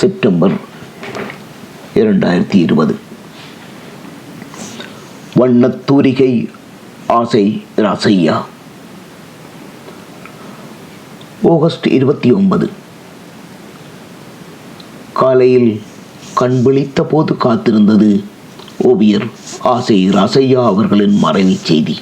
September இரண்டாயிரத்தி இருபது. வண்ணத்தூரிகை ஆசை ராசையா ஆகஸ்ட் இருபத்தி ஒன்பது. காலையில் கண் விழித்த போது காத்திருந்தது ஓவியர் ஆசை ராசையா அவர்களின் மறைவு செய்தி.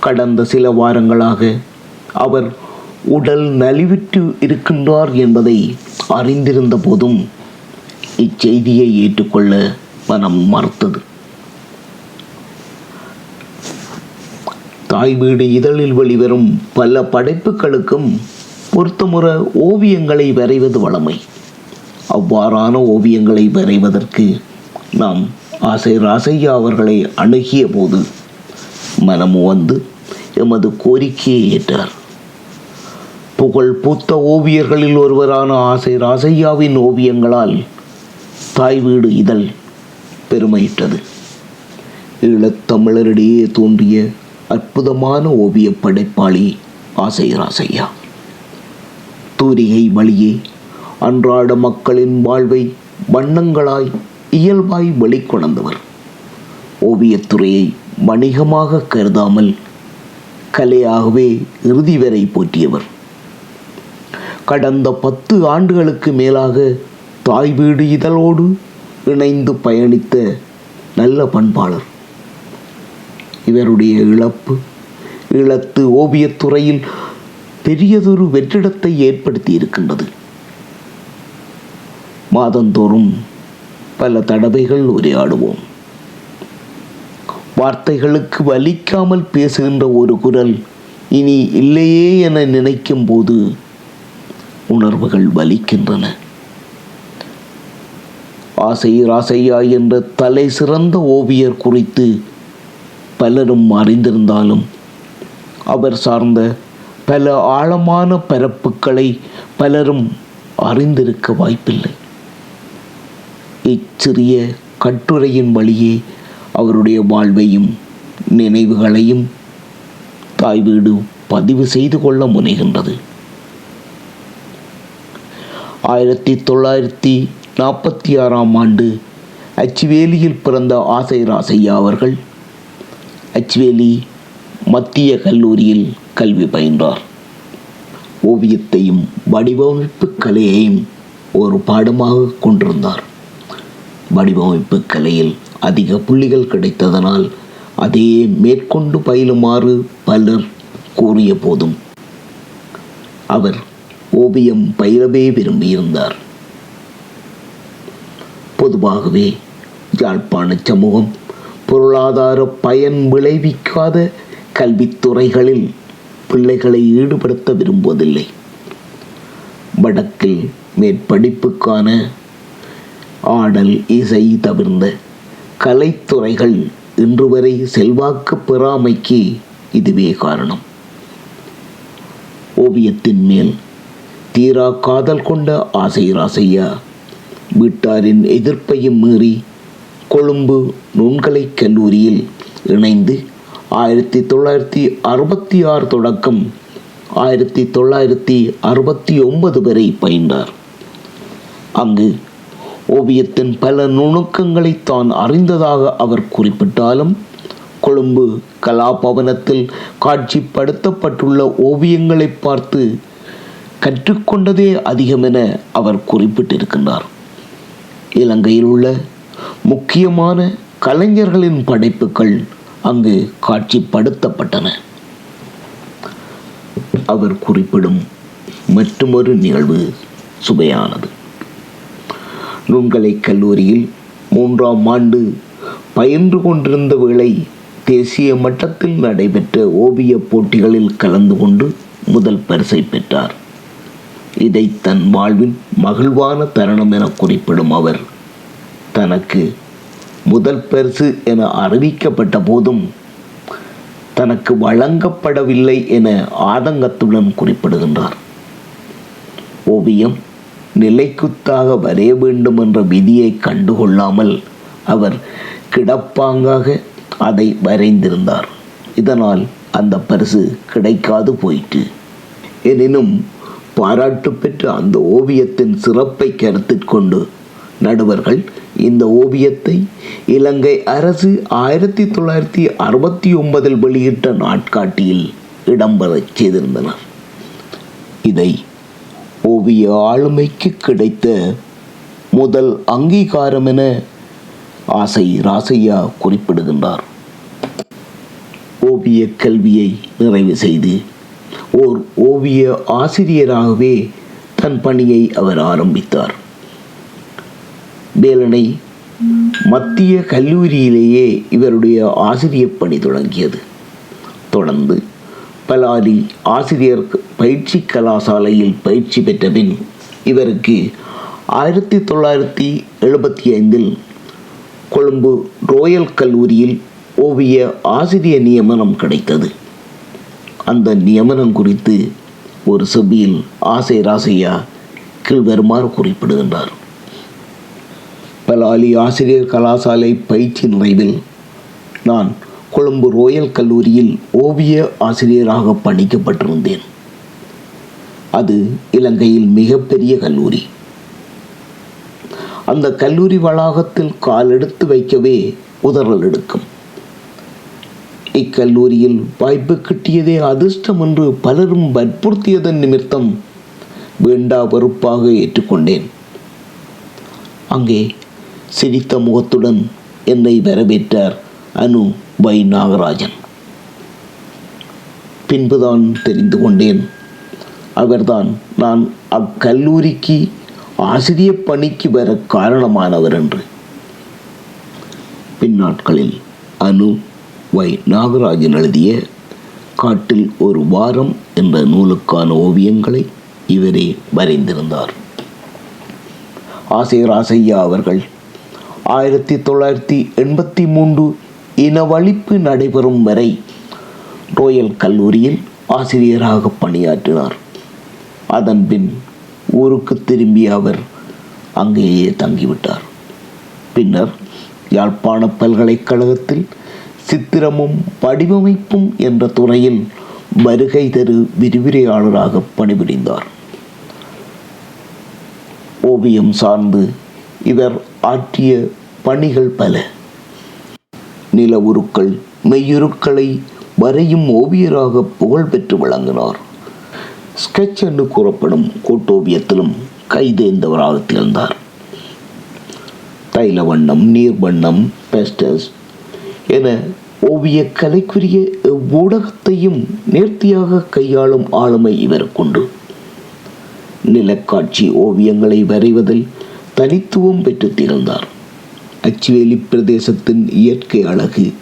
கடந்த சில வாரங்களாக அவர் உடல் நலிவிட்டு இருக்கின்றார் என்பதை அறிந்திருந்த போதும் இச்செய்தியை ஏற்றுக்கொள்ள மனம் மறுத்தது. தாய் வீடு இதழில் வெளிவரும் பல படைப்புகளுக்கும் பொருத்தமுற ஓவியங்களை வரைவது வளமை. அவ்வாறான ஓவியங்களை வரைவதற்கு நாம் ஆசை ராசையா அவர்களை அணுகிய போது மனமு வந்து எமது கோரிக்கையை ஏற்றார். புகழ் பூத்த ஓவியர்களில் ஒருவரான ஆசை ராசையாவின் ஓவியங்களால் தாய் வீடு இதழ் பெருமையிட்டது ஈழத்தமிழரிடையே தோன்றிய அற்புதமான ஓவிய படைப்பாளி ஆசை ராசையா தூரிகை வழியே அன்றாட மக்களின் வாழ்வை வண்ணங்களாய் இயல்பாய் வெளிக்கொணர்ந்தவர். ஓவியத்துறையை வணிகமாக கருதாமல் கலையாகவே இறுதி வரை போற்றியவர். கடந்த பத்து ஆண்டுகளுக்கு மேலாக தாய் வீடு இதழோடு இணைந்து பயணித்த நல்ல பண்பாளர். இவருடைய இழப்பு இழத்து ஓவியத்துறையில் பெரியதொரு வெற்றிடத்தை ஏற்படுத்தி இருக்கின்றது மாதந்தோறும் பல தடவைகள் உரையாடுவோம். வார்த்தைகளுக்கு வலிக்காமல் பேசுகின்ற ஒரு குரல் இனி இல்லையே என நினைக்கும் போது உணர்வுகள் வலிக்கின்றன. ஆசை ராசையா என்ற தலை சிறந்த ஓவியர் குறித்து பலரும் அறிந்திருந்தாலும் அவர் சார்ந்த பல ஆழமான பரப்புகளை பலரும் அறிந்திருக்க வாய்ப்பில்லை. இச்சிறிய கட்டுரையின் வழியே அவருடைய வாழ்வையும் நினைவுகளையும் தாய் வீடு பதிவு செய்து கொள்ள முனைகின்றது. ஆயிரத்தி தொள்ளாயிரத்தி நாற்பத்தி ஆறாம் ஆண்டு அச்சுவேலியில் பிறந்த ஆசை ராசையா அவர்கள் அச்சுவேலி மத்திய கல்லூரியில் கல்வி பயின்றார். ஓவியத்தையும் வடிவமைப்பு கலையையும் ஒரு பாடமாக கொண்டிருந்தார். வடிவமைப்பு கலையில் அதிக புள்ளிகள் கிடைத்ததனால் அதையே மேற்கொண்டு பயிலுமாறு பலர் கூறிய போதும். அவர் ஓவியம் பயிலவே விரும்பியிருந்தார். பொதுவாகவே யாழ்ப்பாண சமூகம் பொருளாதார பயன் விளைவிக்காத கல்வித்துறைகளில் பிள்ளைகளை ஈடுபடுத்த விரும்புவதில்லை. வடக்கில் மேற்படிப்புக்கான ஆடல் இசை தவிர்ந்த கலைத்துறைகள் இன்று வரை செல்வாக்கு பெறாமைக்கு இதுவே காரணம். ஓவியத்தின் மேல் தீரா காதல் கொண்ட ஆசை ராசையா. வீட்டாரின் எதிர்ப்பையும் மீறி கொழும்பு நுண்கலை கல்லூரியில் இணைந்து ஆயிரத்தி தொள்ளாயிரத்தி அறுபத்தி ஆறு தொடக்கம் ஆயிரத்தி தொள்ளாயிரத்தி அறுபத்தி ஒன்பது வரை பயின்றார். அங்கு ஓவியத்தின் பல நுணுக்கங்களை தான் அறிந்ததாக அவர் குறிப்பிட்டாலும் கொழும்பு கலாபவனத்தில் காட்சிப்படுத்தப்பட்டுள்ள ஓவியங்களை பார்த்து கற்றுக்கொண்டதே அதிகமென அவர் குறிப்பிட்டிருக்கின்றார். இலங்கையில் உள்ள முக்கியமான கலைஞர்களின் படைப்புகள் அங்கு காட்சிப்படுத்தப்பட்டன. அவர் குறிப்பிடும் மற்றுமொரு நிகழ்வு சுவையானது. நுண்கலை கல்லூரியில் மூன்றாம் ஆண்டு பயின்று கொண்டிருந்த வேளை தேசிய மட்டத்தில் நடைபெற்ற ஓவியப் போட்டிகளில் கலந்து கொண்டு முதல் பரிசை பெற்றார். இதை தன் வாழ்வின் மகிழ்வான தருணம் என குறிப்பிடும் அவர். தனக்கு முதல் பரிசு என அறிவிக்கப்பட்ட போதும் தனக்கு வழங்கப்படவில்லை என ஆதங்கத்துடன் குறிப்பிடுகின்றார். ஓவியம் நிலைக்குத்தாக வரைய வேண்டும் என்ற விதியை கண்டுகொள்ளாமல் அவர் கிடப்பாங்காக அதை வரைந்திருந்தார். இதனால் அந்த பரிசு கிடைக்காது போயிற்று. எனினும் பாராட்டு பெற்ற அந்த ஓவியத்தின் சிறப்பை கருத்தில் கொண்டு நடுவர்கள் இந்த ஓவியத்தை இலங்கை அரசு ஆயிரத்தி தொள்ளாயிரத்தி அறுபத்தி ஒன்பதில் வெளியிட்ட நாட்காட்டியில் இடம்பெறச் செய்திருந்தனர். இதை ஓவிய ஆளுமைக்கு கிடைத்த முதல் அங்கீகாரம் என ஆசை ராசையா குறிப்பிடுகின்றார். ஓவிய கல்வியை நிறைவு செய்து ஓர் ஓவிய ஆசிரியராகவே தன் பணியை அவர் ஆரம்பித்தார். வேலனை மத்திய கல்லூரியிலேயே இவருடைய ஆசிரிய பணி தொடங்கியது. தொடர்ந்து பலாலி ஆசிரியர் பயிற்சி கலாசாலையில் பயிற்சி பெற்ற பின் இவருக்கு ஆயிரத்தி தொள்ளாயிரத்தி எழுபத்தி ஐந்தில் கொழும்பு ரோயல் கல்லூரியில் ஓவிய ஆசிரிய நியமனம் கிடைத்தது. அந்த நியமனம் குறித்து ஒரு செவ்வியில் ஆசை ராசையா கீழ்வருமாறு குறிப்பிடுகின்றார். பலாலி ஆசிரியர் கலாசாலை பயிற்சி நிறைவில் நான் கொழும்பு ரோயல் கல்லூரியில் ஓவிய ஆசிரியராக பணிக்கப்பட்டிருந்தேன் அது இலங்கையில் மிகப்பெரிய கல்லூரி. அந்த கல்லூரி வளாகத்தில் கால் எடுத்து வைக்கவே உதறல் எடுக்கும். இக்கல்லூரியில் வாய்ப்பு கிட்டியதே அதிர்ஷ்டம் என்று பலரும் வற்புறுத்தியதன் நிமித்தம் வேண்டா வெறுப்பாக ஏற்றுக்கொண்டேன். அங்கே சிரித்த முகத்துடன் என்னை வரவேற்றார் அனு வை நாகராஜன். பின்புதான் தெரிந்து கொண்டேன். அவர்தான் நான் அக்கல்லூரிக்கு ஆசிரிய பணிக்கு வர காரணமானவர் என்று. பின்னாட்களில் அனு வை நாகராஜன் எழுதிய காட்டில் ஒரு வாரம் என்ற நூலுக்கான ஓவியங்களை இவரே வரைந்திருந்தார். ஆசிரியர் ஆசையா அவர்கள் ஆயிரத்தி தொள்ளாயிரத்தி எண்பத்தி மூன்று இனவழிப்பு நடைபெறும் வரை ரோயல் கல்லூரியில் ஆசிரியராக பணியாற்றினார். அதன் பின் ஊருக்கு திரும்பிய அவர் அங்கேயே தங்கிவிட்டார். பின்னர் யாழ்ப்பாண பல்கலைக்கழகத்தில் சித்திரமும் வடிவமைப்பும் என்ற துறையில் வருகை தரு விரிவுரையாளராக பணிபுரிந்தார். ஓவியம் சார்ந்து இவர் ஆற்றிய பணிகள் பல. நில உருக்கள் மெய்யுருக்களை வரையும் ஓவியராக புகழ் பெற்று விளங்கினார் ஸ்கெட்ச் என்று கூறப்படும் கோட்டோவியத்திலும் கைதேர்ந்தவராக திகழ்ந்தார். தைல வண்ணம் நீர் வண்ணம் பெஸ்டஸ் என ஓவிய கலைக்குரிய எவ்வூடகத்தையும் நேர்த்தியாக கையாளும் ஆளுமை இவருக்குண்டு. நிலக்காட்சி ஓவியங்களை வரைவதில் தனித்துவம் பெற்று திகழ்ந்தார். அச்சுவேலி பிரதேசத்தின் இயற்கை அழகு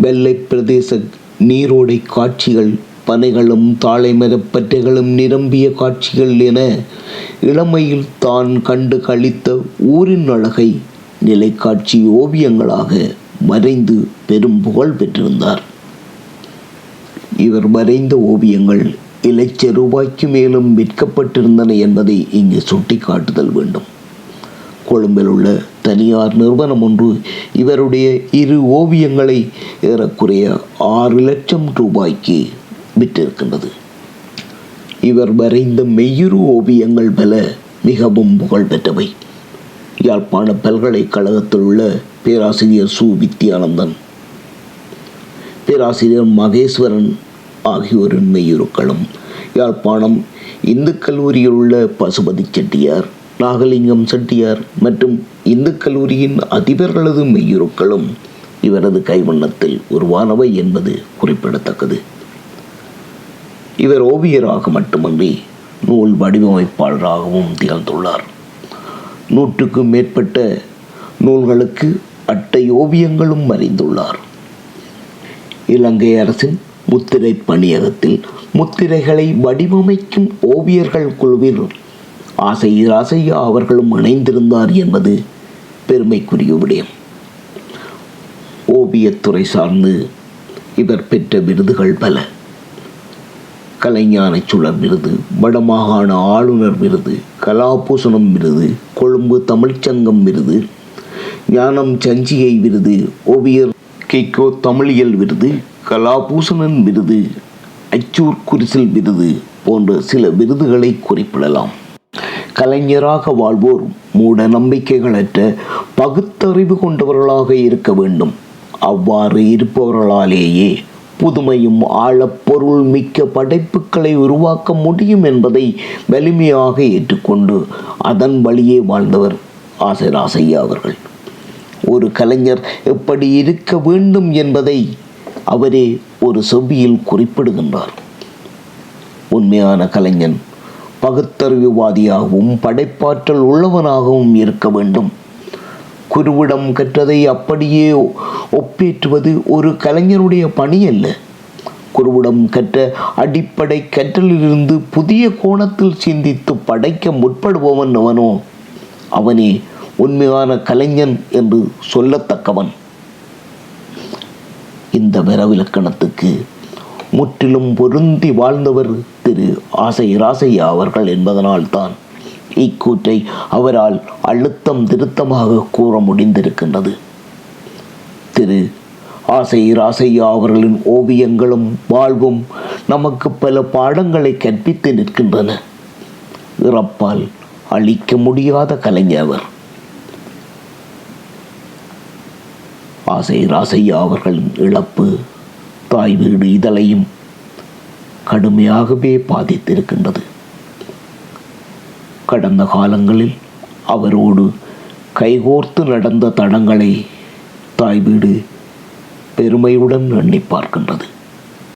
வெள்ளை பிரதேச நீரோடை காட்சிகள் பனைகளும் தாழை மரப்பற்றைகளும் நிரம்பிய காட்சிகள் என இளமையில் தான் கண்டு கழித்த ஊரின் அழகை நிலைக்காட்சி ஓவியங்களாக வரைந்து பெரும் புகழ் பெற்றிருந்தார். இவர் வரைந்த ஓவியங்கள் இலட்ச ரூபாய்க்கு மேலும் விற்கப்பட்டிருந்தன என்பதை இங்கு சுட்டிக்காட்டுதல் வேண்டும். கொழும்பில் உள்ள தனியார் நிறுவனம் ஒன்று இவருடைய இரு ஓவியங்களை ஏறக்குறைய ஆறு லட்சம் ரூபாய்க்கு விற்றிருக்கின்றது. இவர் வரைந்த மெய்யுரு ஓவியங்கள் பல மிகவும் புகழ் பெற்றவை. யாழ்ப்பாண பல்கலைக்கழகத்தில் உள்ள பேராசிரியர் சு. வித்யானந்தன். பேராசிரியர் மகேஸ்வரன் ஆகியோரின் மெய்யுருக்களும் யாழ்ப்பாணம் இந்து கல்லூரியில் உள்ள பசுபதி செட்டியார் நாகலிங்கம் செட்டியார் மற்றும் இந்து கல்லூரியின் அதிபர்களது மெய்யுருக்களும் இவரது கைவண்ணத்தில் உருவானவை என்பது குறிப்பிடத்தக்கது. இவர் ஓவியராக மட்டுமன்றி நூல் வடிவமைப்பாளராகவும் திகழ்ந்துள்ளார். நூற்றுக்கும் மேற்பட்ட நூல்களுக்கு அட்டை ஓவியங்களும் வரைந்துள்ளார் இலங்கை அரசின் முத்திரை பணியகத்தில் முத்திரைகளை வடிவமைக்கும் ஓவியர்கள் குழுவில் ஆசை ராசையா அவர்களும் இணைந்திருந்தார் என்பது பெருமைக்குரிய விடயம். ஓவியத்துறை சார்ந்து இவர் பெற்ற விருதுகள் பல. கலைஞான சுழர் விருது வடமாகாண ஆளுநர் விருது கலாபூசணம் விருது கொழும்பு தமிழ்ச்சங்கம் விருது ஞானம் சஞ்சிகை விருது ஓவியர் கெய்கோ தமிழியல் விருது கலாபூசணன் விருது அச்சூர் குரிசில் விருது போன்ற சில விருதுகளை குறிப்பிடலாம். கலைஞராக வாழ்வோர் மூட நம்பிக்கைகளற்ற பகுத்தறிவு கொண்டவர்களாக இருக்க வேண்டும். அவ்வாறு இருப்பவர்களாலேயே புதுமையும் ஆழப்பொருள் மிக்க படைப்புகளை உருவாக்க முடியும் என்பதை வலிமையாக ஏற்றுக்கொண்டு அதன் வழியே வாழ்ந்தவர் ஆசராசையா அவர்கள். ஒரு கலைஞர் எப்படி இருக்க வேண்டும் என்பதை அவரே ஒரு செவ்வியில் குறிப்பிடுகின்றார். உண்மையான கலைஞன் பகுத்தறிவுவாதியாகவும் படைப்பாற்றல் உள்ளவனாகவும் இருக்க வேண்டும். குருவிடம் கற்றதை அப்படியே ஒப்பேற்றுவது ஒரு கலைஞருடைய பணி அல்ல. குருவிடம் கற்ற அடிப்படை கற்றலிலிருந்து புதிய கோணத்தில் சிந்தித்து படைக்க முற்படுபவன் அவனோ? அவனே உண்மையான கலைஞன் என்று சொல்லத்தக்கவன். இந்த வரவிலக்கணத்துக்கு முற்றிலும் பொருந்தி வாழ்ந்தவர் திரு ஆசை ராசையா அவர்கள் என்பதனால்தான் இக்கூற்றை அவரால் அழுத்தம் திருத்தமாக கூற முடிந்திருக்கின்றது. திரு ஆசை ராசையா அவர்களின் ஓவியங்களும் வாழ்வும் நமக்கு பல பாடங்களை கற்பித்து நிற்கின்றன. இறப்பால் அழிக்க முடியாத கலைஞர் அவர். ஆசை ராசையா அவர்களின் இழப்பு தாய் வீடு இதழையும் கடுமையாகவே பாதித்திருக்கின்றது. கடந்த காலங்களில் அவரோடு கைகோர்த்து நடந்த தடங்களை தாய் வீடு பெருமையுடன் எண்ணி பார்க்கின்றது.